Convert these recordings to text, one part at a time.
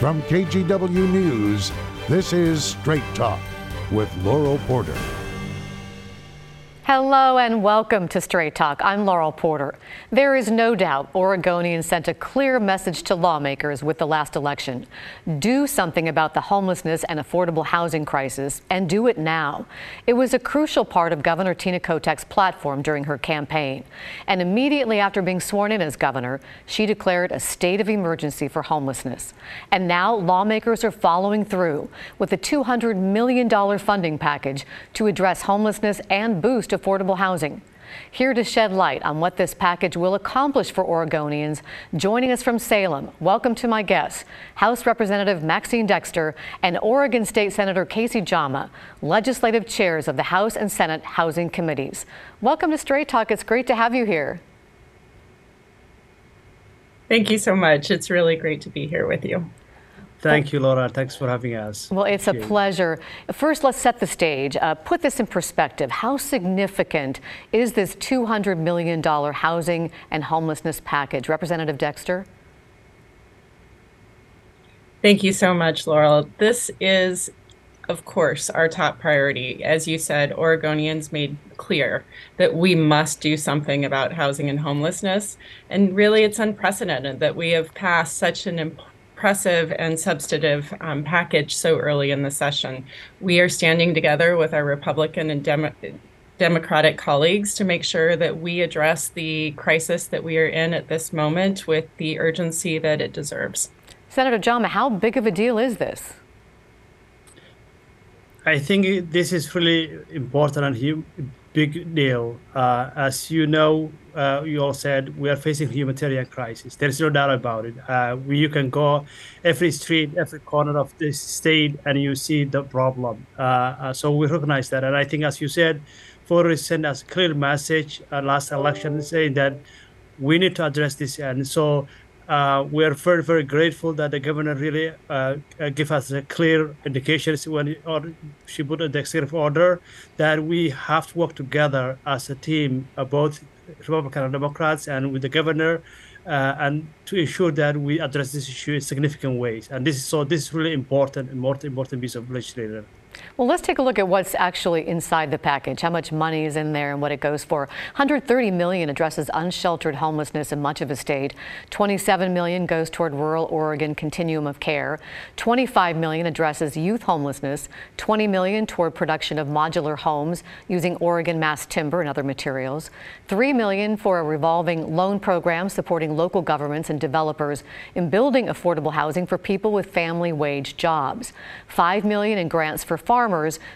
From KGW News, this is Straight Talk with Laurel Porter. Hello and welcome to Straight Talk. I'm Laurel Porter. There is no doubt Oregonians sent a clear message to lawmakers with the last election. Do something about the homelessness and affordable housing crisis and do it now. It was a crucial part of Governor Tina Kotek's platform during her campaign. And immediately after being sworn in as governor, she declared a state of emergency for homelessness. And now lawmakers are following through with a $200 million funding package to address homelessness and boost affordable housing. Here to shed light on what this package will accomplish for Oregonians, joining us from Salem, welcome to my guests, House Representative Maxine Dexter and Oregon State Senator Kayse Jama, legislative chairs of the House and Senate Housing Committees. Welcome to Straight Talk. It's great to have you here. Thank you so much. It's really great to be here with you. Thank you, Laura. Thanks for having us. Well, it's a pleasure. First, let's set the stage. Uh, put this in perspective. How significant is this $200 million housing and homelessness package? Representative Dexter? Thank you so much, Laurel. This is, of course, our top priority. As you said, Oregonians made clear that we must do something about housing and homelessness. And really, it's unprecedented that we have passed such an important impressive and substantive um, package so early in the session. We are standing together with our Republican and Demo- Democratic colleagues to make sure that we address the crisis that we are in at this moment with the urgency that it deserves. Senator Jama, how big of a deal is this? I think this is really important and big deal. Uh, as you know, uh, you all said, we are facing humanitarian crisis. There is no doubt about it. Uh, you can go every street, every corner of this state, and you see the problem. Uh, uh, so we recognize that, and I think, as you said, voters sent us a clear message uh, last election saying that we need to address this, and so uh, we are very, very grateful that the governor really uh, uh, give us a clear indications when she put a executive order that we have to work together as a team, uh, both Republican and Democrats, and with the governor, uh, and to ensure that we address this issue in significant ways. And this is so this is really important, important, important piece of legislation. Well, let's take a look at what's actually inside the package, how much money is in there and what it goes for. 130 million addresses unsheltered homelessness in much of the state. 27 million goes toward rural Oregon continuum of care. 25 million addresses youth homelessness. 20 million toward production of modular homes using Oregon mass timber and other materials. 3 million for a revolving loan program supporting local governments and developers in building affordable housing for people with family wage jobs. 5 million in grants for farmers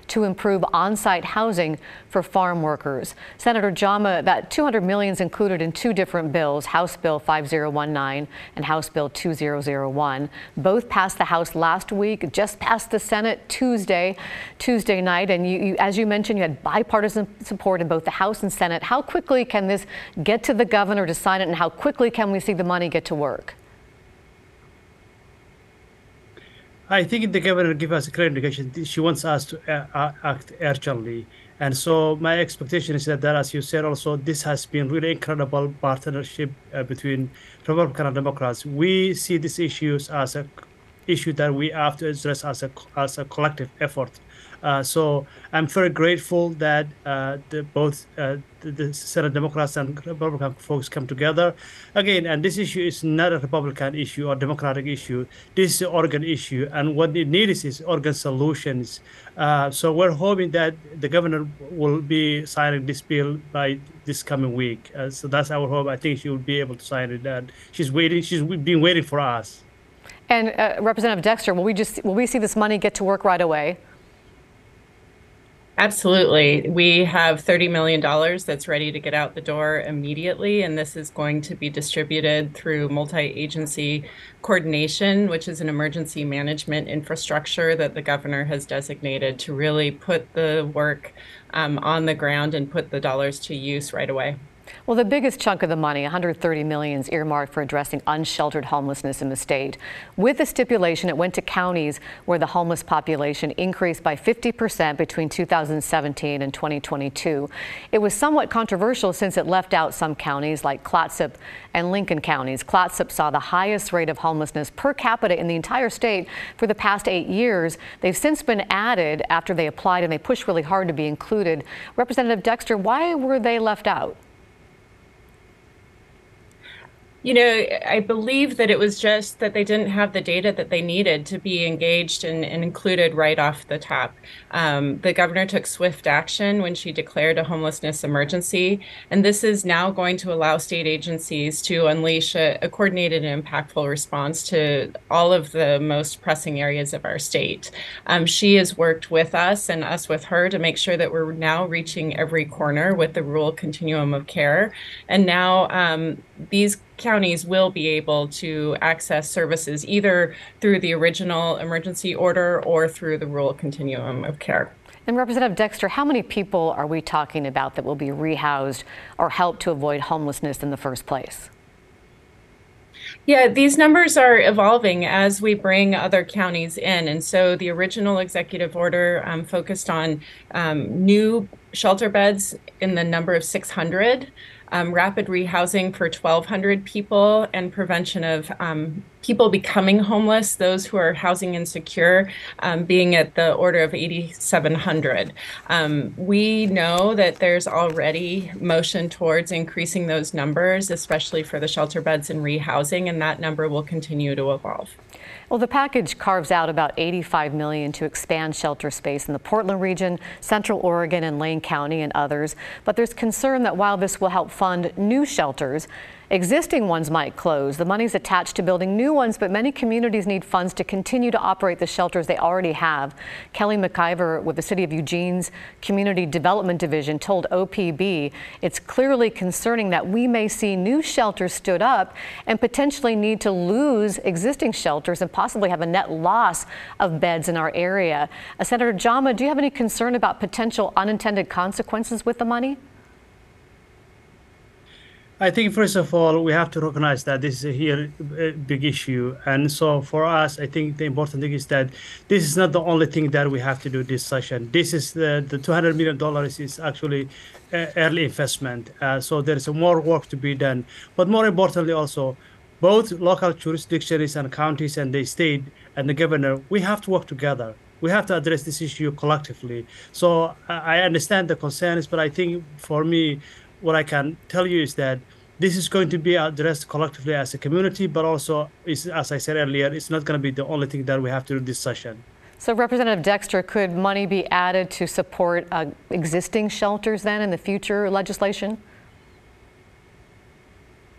to improve on-site housing for farm workers. Senator Jama, that 200 million is included in two different bills, House Bill 5019 and House Bill 2001. Both passed the House last week, just passed the Senate Tuesday, Tuesday night. And you, you, as you mentioned, you had bipartisan support in both the House and Senate. How quickly can this get to the governor to sign it, and how quickly can we see the money get to work? I think the governor give us a clear indication she wants us to uh, uh, act urgently. And so my expectation is that, that, as you said, also this has been really incredible partnership uh, between Republican and Democrats. We see these issues as a issue that we have to address as a as a collective effort. Uh, so I'm very grateful that uh, the, both uh, the, the, Senate Democrats and Republican folks come together again. And this issue is not a Republican issue or Democratic issue. This is an Oregon issue, and what it needs is Oregon solutions. Uh, so we're hoping that the governor will be signing this bill by this coming week. Uh, so that's our hope. I think she will be able to sign it. And she's waiting. She's been waiting for us. And Representative Dexter, will we just will we see this money get to work right away? Absolutely. We have $30 million that's ready to get out the door immediately, and this is going to be distributed through multi agency coordination, which is an emergency management infrastructure that the governor has designated to really put the work um, on the ground and put the dollars to use right away. Well, the biggest chunk of the money, 130 million, is earmarked for addressing unsheltered homelessness in the state. With the stipulation, it went to counties where the homeless population increased by 50% between 2017 and 2022. It was somewhat controversial since it left out some counties like Clatsop and Lincoln counties. Clatsop saw the highest rate of homelessness per capita in the entire state for the past eight years. They've since been added after they applied and they pushed really hard to be included. Representative Dexter, why were they left out? You know, I believe that it was just that they didn't have the data that they needed to be engaged and, and included right off the top. Um, the governor took swift action when she declared a homelessness emergency, and this is now going to allow state agencies to unleash a, a coordinated and impactful response to all of the most pressing areas of our state. Um, she has worked with us and us with her to make sure that we're now reaching every corner with the rural continuum of care. And now um, these counties will be able to access services either through the original emergency order or through the rural continuum of care. And Representative Dexter, how many people are we talking about that will be rehoused or helped to avoid homelessness in the first place? Yeah, these numbers are evolving as we bring other counties in. And so the original executive order um, focused on um, new shelter beds in the number of 600 um, rapid rehousing for 1,200 people and prevention of um, people becoming homeless, those who are housing insecure, um, being at the order of 8,700. Um, we know that there's already motion towards increasing those numbers, especially for the shelter beds and rehousing, and that number will continue to evolve. Well, the package carves out about 85 million to expand shelter space in the Portland region, Central Oregon and Lane County and others. But there's concern that while this will help fund new shelters, Existing ones might close. The money's attached to building new ones, but many communities need funds to continue to operate the shelters they already have. Kelly McIver with the City of Eugene's Community Development Division told OPB it's clearly concerning that we may see new shelters stood up and potentially need to lose existing shelters and possibly have a net loss of beds in our area. Uh, Senator Jama, do you have any concern about potential unintended consequences with the money? I think first of all we have to recognize that this is a here a big issue, and so for us, I think the important thing is that this is not the only thing that we have to do this session. This is the the 200 million dollars is actually early investment, uh, so there is more work to be done. But more importantly, also both local jurisdictions and counties and the state and the governor, we have to work together. We have to address this issue collectively. So I understand the concerns, but I think for me, what I can tell you is that this is going to be addressed collectively as a community, but also, as I said earlier, it's not going to be the only thing that we have to do this session. So, Representative Dexter, could money be added to support uh, existing shelters then in the future legislation?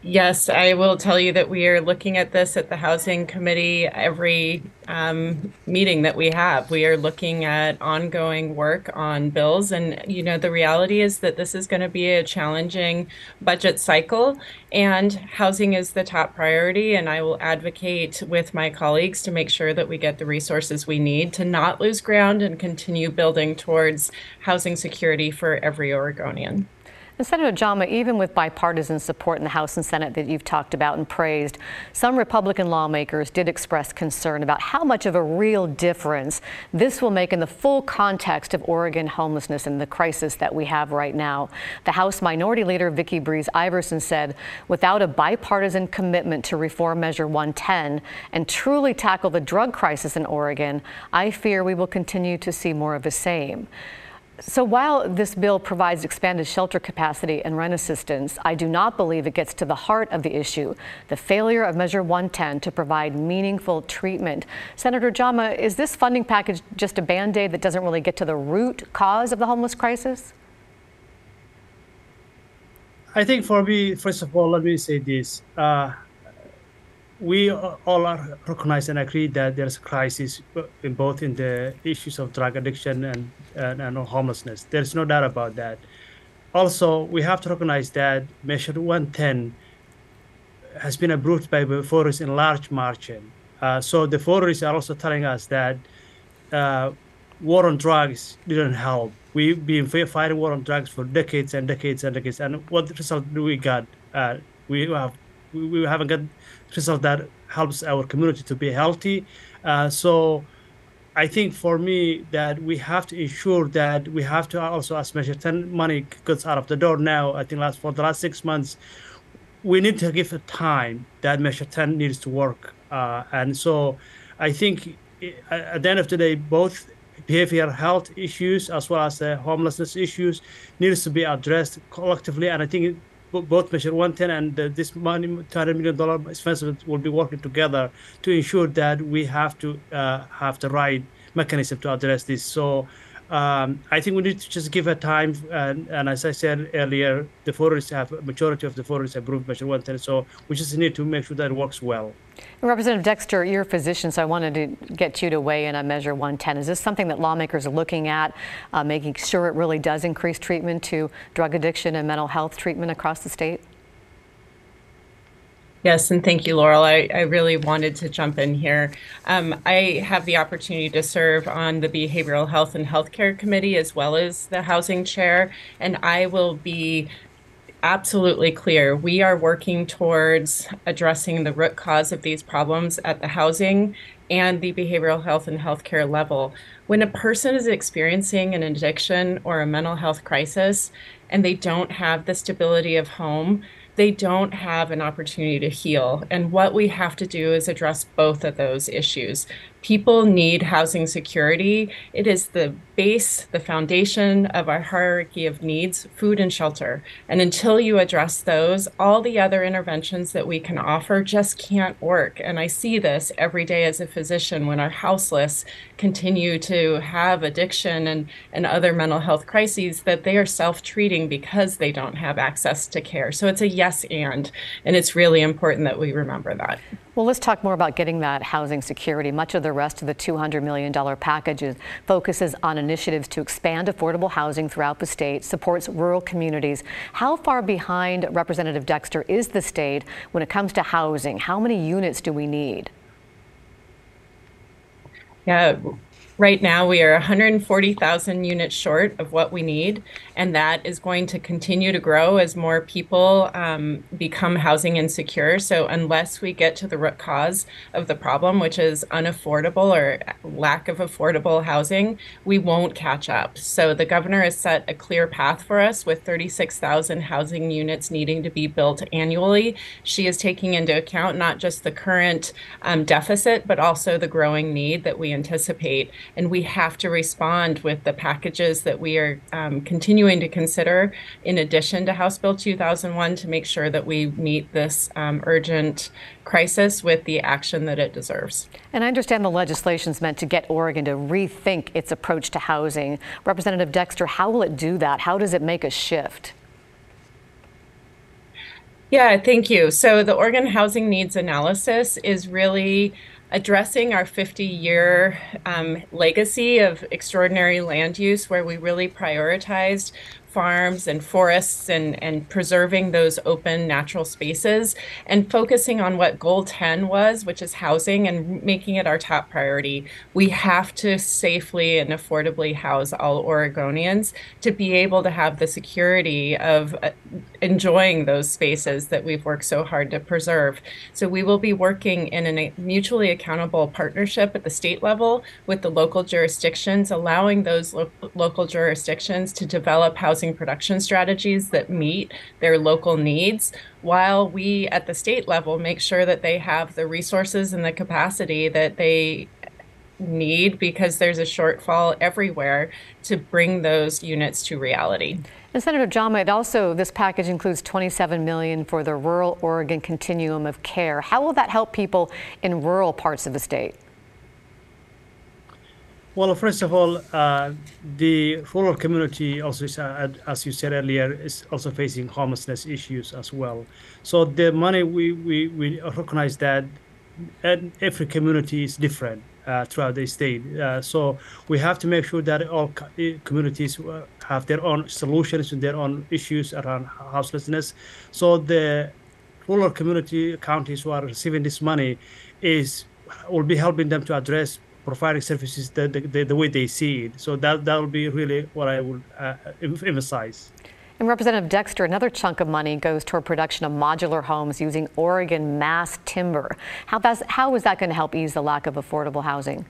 Yes, I will tell you that we are looking at this at the Housing Committee every um, meeting that we have. We are looking at ongoing work on bills. And, you know, the reality is that this is going to be a challenging budget cycle, and housing is the top priority. And I will advocate with my colleagues to make sure that we get the resources we need to not lose ground and continue building towards housing security for every Oregonian. And Senator Jama, even with bipartisan support in the House and Senate that you've talked about and praised, some Republican lawmakers did express concern about how much of a real difference this will make in the full context of Oregon homelessness and the crisis that we have right now. The House Minority Leader Vikki Breese Iverson said, without a bipartisan commitment to reform Measure 110 and truly tackle the drug crisis in Oregon, I fear we will continue to see more of the same. So while this bill provides expanded shelter capacity and rent assistance, I do not believe it gets to the heart of the issue, the failure of Measure 110 to provide meaningful treatment. Senator Jama, is this funding package just a band-aid that doesn't really get to the root cause of the homeless crisis? I think for me, first of all, let me say this. Uh, we all are recognize and agree that there's a crisis in both in the issues of drug addiction and, and, and homelessness. There's no doubt about that. Also, we have to recognize that Measure 110 has been approved by the voters in large margin. Uh, so the voters are also telling us that uh, war on drugs didn't help. we've been fighting war on drugs for decades and decades and decades. And what result do we got? Uh, we have we have a good result that helps our community to be healthy. Uh, so I think for me that we have to ensure that we have to also, as Measure 10 money goes out of the door now, I think last for the last six months, we need to give a time that Measure 10 needs to work. Uh, and so I think at the end of the day, both behavioral health issues as well as the homelessness issues needs to be addressed collectively. And I think both Measure 110 and uh, this money, $200 million expenses will be working together to ensure that we have to uh, have the right mechanism to address this. So um, I think we need to just give it time. And, and as I said earlier, the voters have majority of the have approved Measure 110. So we just need to make sure that it works well. Representative Dexter, you're a physician, so I wanted to get you to weigh in on Measure 110. Is this something that lawmakers are looking at, uh, making sure it really does increase treatment to drug addiction and mental health treatment across the state? Yes, and thank you, Laurel. I, I really wanted to jump in here. Um, I have the opportunity to serve on the Behavioral Health and Healthcare Committee as well as the Housing Chair, and I will be absolutely clear. We are working towards addressing the root cause of these problems at the housing and the behavioral health and healthcare level. When a person is experiencing an addiction or a mental health crisis and they don't have the stability of home, they don't have an opportunity to heal. And what we have to do is address both of those issues. People need housing security. It is the base, the foundation of our hierarchy of needs, food and shelter. And until you address those, all the other interventions that we can offer just can't work. And I see this every day as a physician when our houseless continue to have addiction and, and other mental health crises that they are self treating because they don't have access to care. So it's a yes and, and it's really important that we remember that. Well, let's talk more about getting that housing security. Much of the rest of the $200 million package focuses on initiatives to expand affordable housing throughout the state, supports rural communities. How far behind Representative Dexter is the state when it comes to housing? How many units do we need? Yeah, Right now, we are 140,000 units short of what we need, and that is going to continue to grow as more people um, become housing insecure. So, unless we get to the root cause of the problem, which is unaffordable or lack of affordable housing, we won't catch up. So, the governor has set a clear path for us with 36,000 housing units needing to be built annually. She is taking into account not just the current um, deficit, but also the growing need that we anticipate and we have to respond with the packages that we are um, continuing to consider in addition to House Bill 2001 to make sure that we meet this um, urgent crisis with the action that it deserves. And I understand the legislation is meant to get Oregon to rethink its approach to housing. Representative Dexter, how will it do that? How does it make a shift? Yeah, thank you. So the Oregon Housing Needs Analysis is really addressing our 50 year um, legacy of extraordinary land use, where we really prioritized farms and forests and, and preserving those open natural spaces and focusing on what goal 10 was, which is housing and making it our top priority. We have to safely and affordably house all Oregonians to be able to have the security of uh, enjoying those spaces that we've worked so hard to preserve. So we will be working in a mutually accountable partnership at the state level with the local jurisdictions, allowing those lo- local jurisdictions to develop housing housing production strategies that meet their local needs, while we at the state level make sure that they have the resources and the capacity that they need because there's a shortfall everywhere to bring those units to reality. And Senator Jama, it also this package includes 27 million for the rural Oregon continuum of care. How will that help people in rural parts of the state? Well, first of all, uh, the rural community also, is, uh, as you said earlier, is also facing homelessness issues as well. So the money we, we, we recognize that and every community is different uh, throughout the state. Uh, so we have to make sure that all communities uh, have their own solutions to their own issues around houselessness. So the rural community counties who are receiving this money is will be helping them to address providing services the, the, the, way they see it. So that that will be really what I would uh, emphasize. And Representative Dexter, another chunk of money goes toward production of modular homes using Oregon mass timber. How, how is that going to help ease the lack of affordable housing?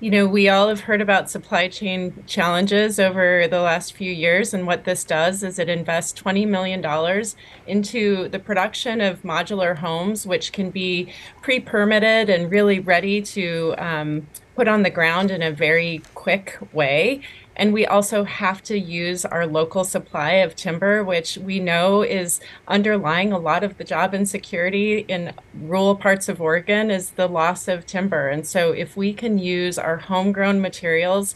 You know, we all have heard about supply chain challenges over the last few years, and what this does is it invests $20 million into the production of modular homes, which can be pre permitted and really ready to um, put on the ground in a very quick way. And we also have to use our local supply of timber, which we know is underlying a lot of the job insecurity in rural parts of Oregon is the loss of timber. And so if we can use our homegrown materials,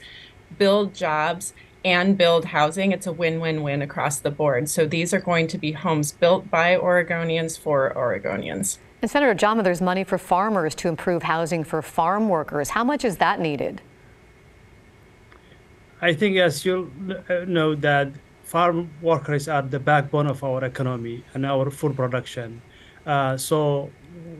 build jobs, and build housing, it's a win win win across the board. So these are going to be homes built by Oregonians for Oregonians. And Senator Jama, there's money for farmers to improve housing for farm workers. How much is that needed? I think, as you uh, know, that farm workers are the backbone of our economy and our food production. Uh, so,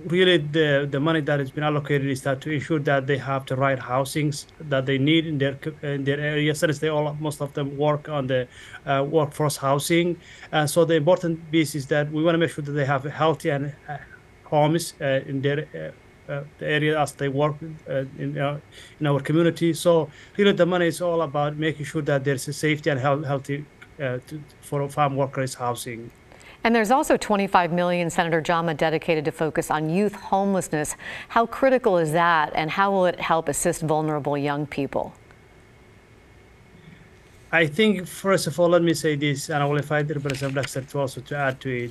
really, the the money that has been allocated is that to ensure that they have the right housings that they need in their in their area, since they all most of them work on the uh, workforce housing. And so, the important piece is that we want to make sure that they have healthy and uh, homes uh, in their uh, uh, the area as they work uh, in, uh, in our community. So really the money is all about making sure that there's a safety and health, healthy to, for farm workers housing. And there's also 25 million, Senator Jama, dedicated to focus on youth homelessness. How critical is that, and how will it help assist vulnerable young people? I think, first of all, let me say this, and I will invite Representative Dexter to also to add to it.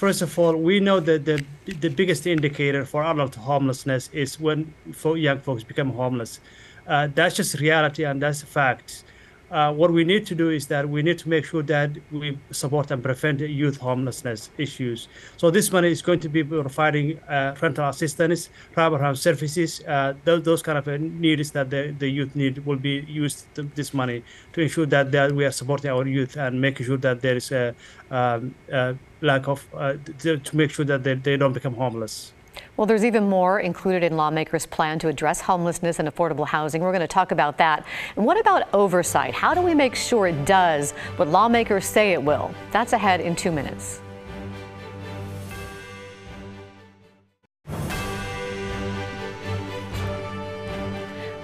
First of all, we know that the the biggest indicator for adult homelessness is when young folks become homeless. Uh, that's just reality and that's a fact uh, what we need to do is that we need to make sure that we support and prevent youth homelessness issues. So this money is going to be providing uh, rental assistance, private services, uh, those, those, kind of uh, needs that the, the youth need will be used to, this money to ensure that, that we are supporting our youth and making sure that there is a, um, a lack of, uh, to, to make sure that they, they don't become homeless. Well, there's even more included in lawmakers' plan to address homelessness and affordable housing. We're going to talk about that. And what about oversight? How do we make sure it does what lawmakers say it will? That's ahead in two minutes.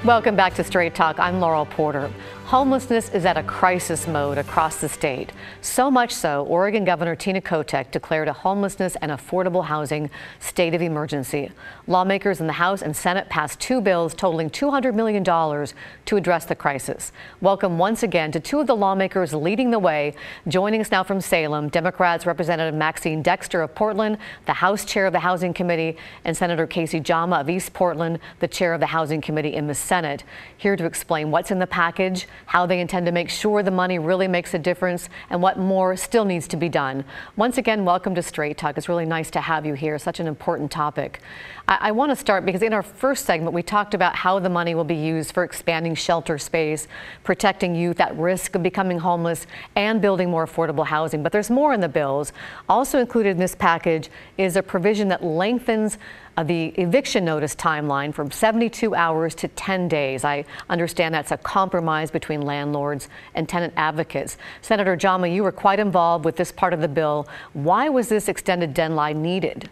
Welcome back to Straight Talk. I'm Laurel Porter. Homelessness is at a crisis mode across the state. So much so, Oregon Governor Tina Kotek declared a homelessness and affordable housing state of emergency. Lawmakers in the House and Senate passed two bills totaling $200 million to address the crisis. Welcome once again to two of the lawmakers leading the way. Joining us now from Salem, Democrats Representative Maxine Dexter of Portland, the House Chair of the Housing Committee, and Senator Kayse Jama of East Portland, the Chair of the Housing Committee in the Senate, here to explain what's in the package how they intend to make sure the money really makes a difference, and what more still needs to be done. Once again, welcome to Straight Talk. It's really nice to have you here. Such an important topic. I, I want to start because in our first segment, we talked about how the money will be used for expanding shelter space, protecting youth at risk of becoming homeless, and building more affordable housing. But there's more in the bills. Also included in this package is a provision that lengthens uh, the eviction notice timeline from 72 hours to 10 days. I understand that's a compromise between landlords and tenant advocates. Senator Jama, you were quite involved with this part of the bill. Why was this extended deadline needed?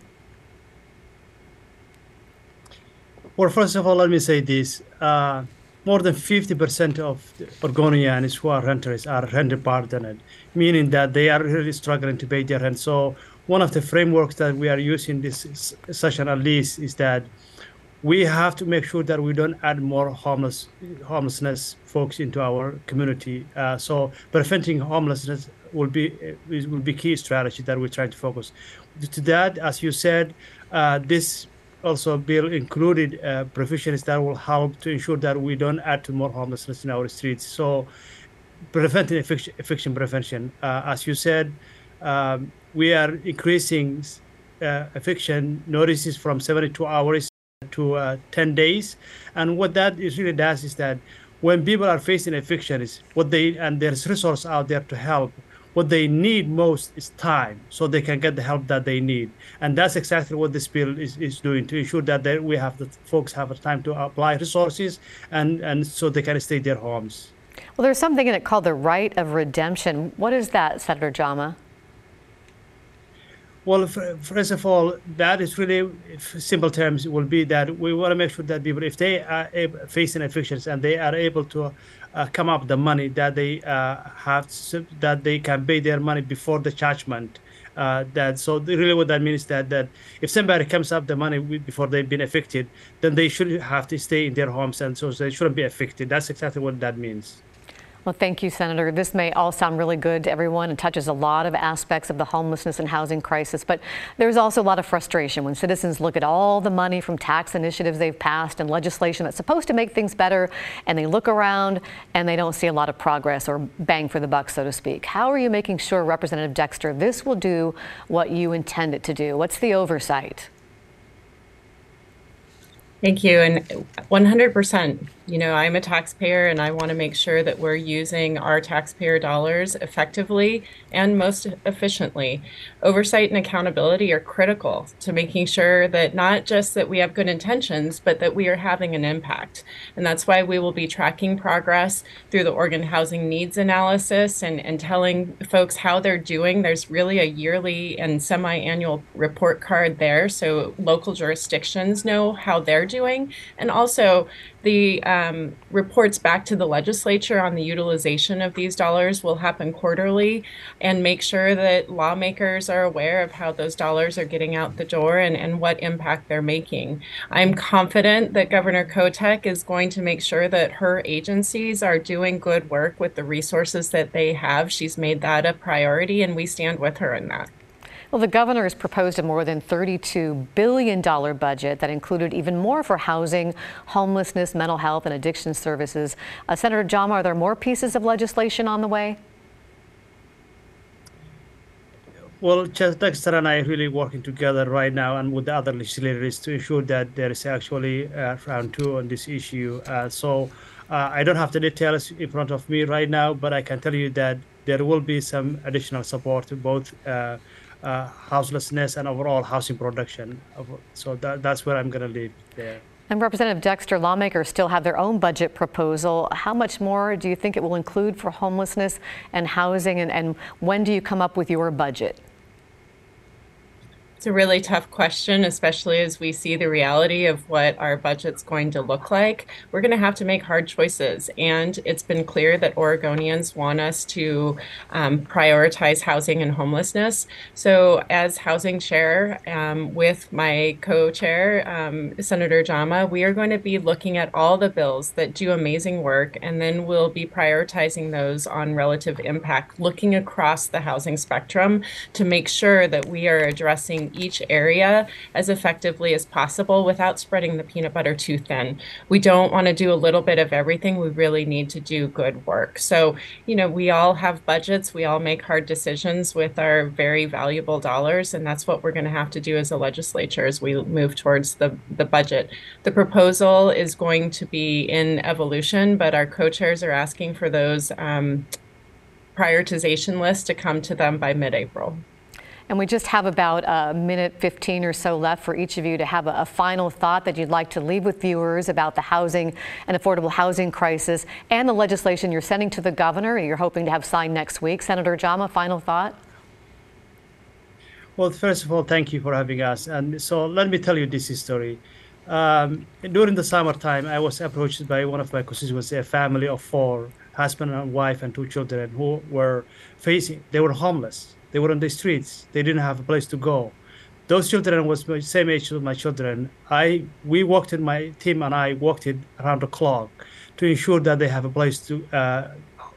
Well, first of all, let me say this. Uh, more than 50% of Oregonians who are renters are rent burdened, meaning that they are really struggling to pay their rent. So one of the frameworks that we are using this session at least is that we have to make sure that we don't add more homeless homelessness folks into our community. Uh, so preventing homelessness will be will be key strategy that we're trying to focus. To that, as you said, uh, this also bill included uh, provisions that will help to ensure that we don't add to more homelessness in our streets. So preventing eviction, eviction prevention, uh, as you said, um, we are increasing uh, eviction notices from 72 hours to uh, 10 days. And what that is really does is that when people are facing eviction, is what they and there's resources out there to help. what they need most is time so they can get the help that they need and that's exactly what this bill is, is doing to ensure that they, we have the folks have the time to apply resources and and so they can stay their homes well there's something in it called the right of redemption what is that senator jama well, first of all, that is really simple terms will be that we want to make sure that people, if they are facing evictions and they are able to uh, come up the money that they uh, have, that they can pay their money before the judgment. Uh, that so really what that means is that that if somebody comes up the money before they've been affected, then they should have to stay in their homes and so they shouldn't be affected. That's exactly what that means. Well, thank you, Senator. This may all sound really good to everyone and touches a lot of aspects of the homelessness and housing crisis, but there's also a lot of frustration when citizens look at all the money from tax initiatives they've passed and legislation that's supposed to make things better, and they look around and they don't see a lot of progress or bang for the buck, so to speak. How are you making sure, Representative Dexter, this will do what you intend it to do? What's the oversight? Thank you. And 100%, you know, I'm a taxpayer and I want to make sure that we're using our taxpayer dollars effectively and most efficiently. Oversight and accountability are critical to making sure that not just that we have good intentions, but that we are having an impact. And that's why we will be tracking progress through the Oregon Housing Needs Analysis and, and telling folks how they're doing. There's really a yearly and semi annual report card there. So local jurisdictions know how they're doing. And also, the uh, um, reports back to the legislature on the utilization of these dollars will happen quarterly and make sure that lawmakers are aware of how those dollars are getting out the door and, and what impact they're making. I'm confident that Governor Kotek is going to make sure that her agencies are doing good work with the resources that they have. She's made that a priority, and we stand with her in that. Well, the governor has proposed a more than $32 billion budget that included even more for housing, homelessness, mental health, and addiction services. Uh, Senator Jama, are there more pieces of legislation on the way? Well, Chair Dexter and I are really working together right now and with the other legislators to ensure that there is actually uh, round two on this issue. Uh, so uh, I don't have the details in front of me right now, but I can tell you that there will be some additional support to both uh, houselessness and overall housing production. So that, that's where I'm going to leave there. And Representative Dexter, lawmakers still have their own budget proposal. How much more do you think it will include for homelessness and housing? And, and when do you come up with your budget? It's a really tough question, especially as we see the reality of what our budget's going to look like. We're going to have to make hard choices. And it's been clear that Oregonians want us to um, prioritize housing and homelessness. So, as housing chair um, with my co chair, um, Senator Jama, we are going to be looking at all the bills that do amazing work, and then we'll be prioritizing those on relative impact, looking across the housing spectrum to make sure that we are addressing each area as effectively as possible without spreading the peanut butter too thin. We don't want to do a little bit of everything. We really need to do good work. So, you know, we all have budgets, we all make hard decisions with our very valuable dollars, and that's what we're going to have to do as a legislature as we move towards the, the budget. The proposal is going to be in evolution, but our co chairs are asking for those. Um, prioritization lists to come to them by mid April. And we just have about a minute 15 or so left for each of you to have a, a, final thought that you'd like to leave with viewers about the housing and affordable housing crisis and the legislation you're sending to the governor and you're hoping to have signed next week. Senator Jama, final thought? Well, first of all, thank you for having us. And so let me tell you this story. Um, during the summertime, I was approached by one of my constituents, a family of four, husband and wife and two children who were facing, they were homeless they were on the streets. They didn't have a place to go. Those children was the same age as my children. I we walked in my team and I walked it around the clock to ensure that they have a place to uh,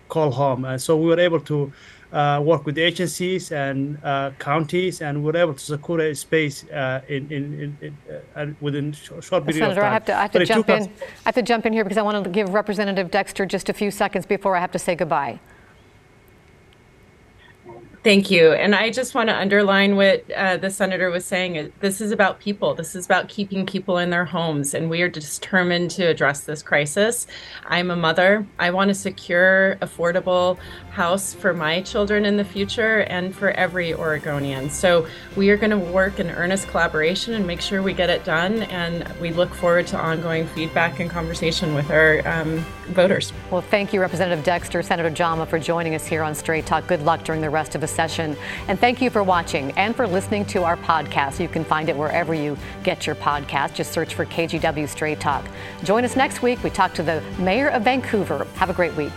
call home. And so we were able to uh, work with agencies and uh, counties, and we were able to secure a space uh, in, in, in, uh, within short period Senator, of time. I have to, I have to jump in. I have to jump in here because I want to give Representative Dexter just a few seconds before I have to say goodbye. Thank you. And I just want to underline what uh, the senator was saying. This is about people. This is about keeping people in their homes. And we are determined to address this crisis. I'm a mother. I want a secure, affordable house for my children in the future and for every Oregonian. So we are going to work in earnest collaboration and make sure we get it done. And we look forward to ongoing feedback and conversation with our um, voters. Well, thank you, Representative Dexter, Senator Jama, for joining us here on Straight Talk. Good luck during the rest of the session. And thank you for watching and for listening to our podcast. You can find it wherever you get your podcast. Just search for KGW Straight Talk. Join us next week. We talk to the mayor of Vancouver. Have a great week.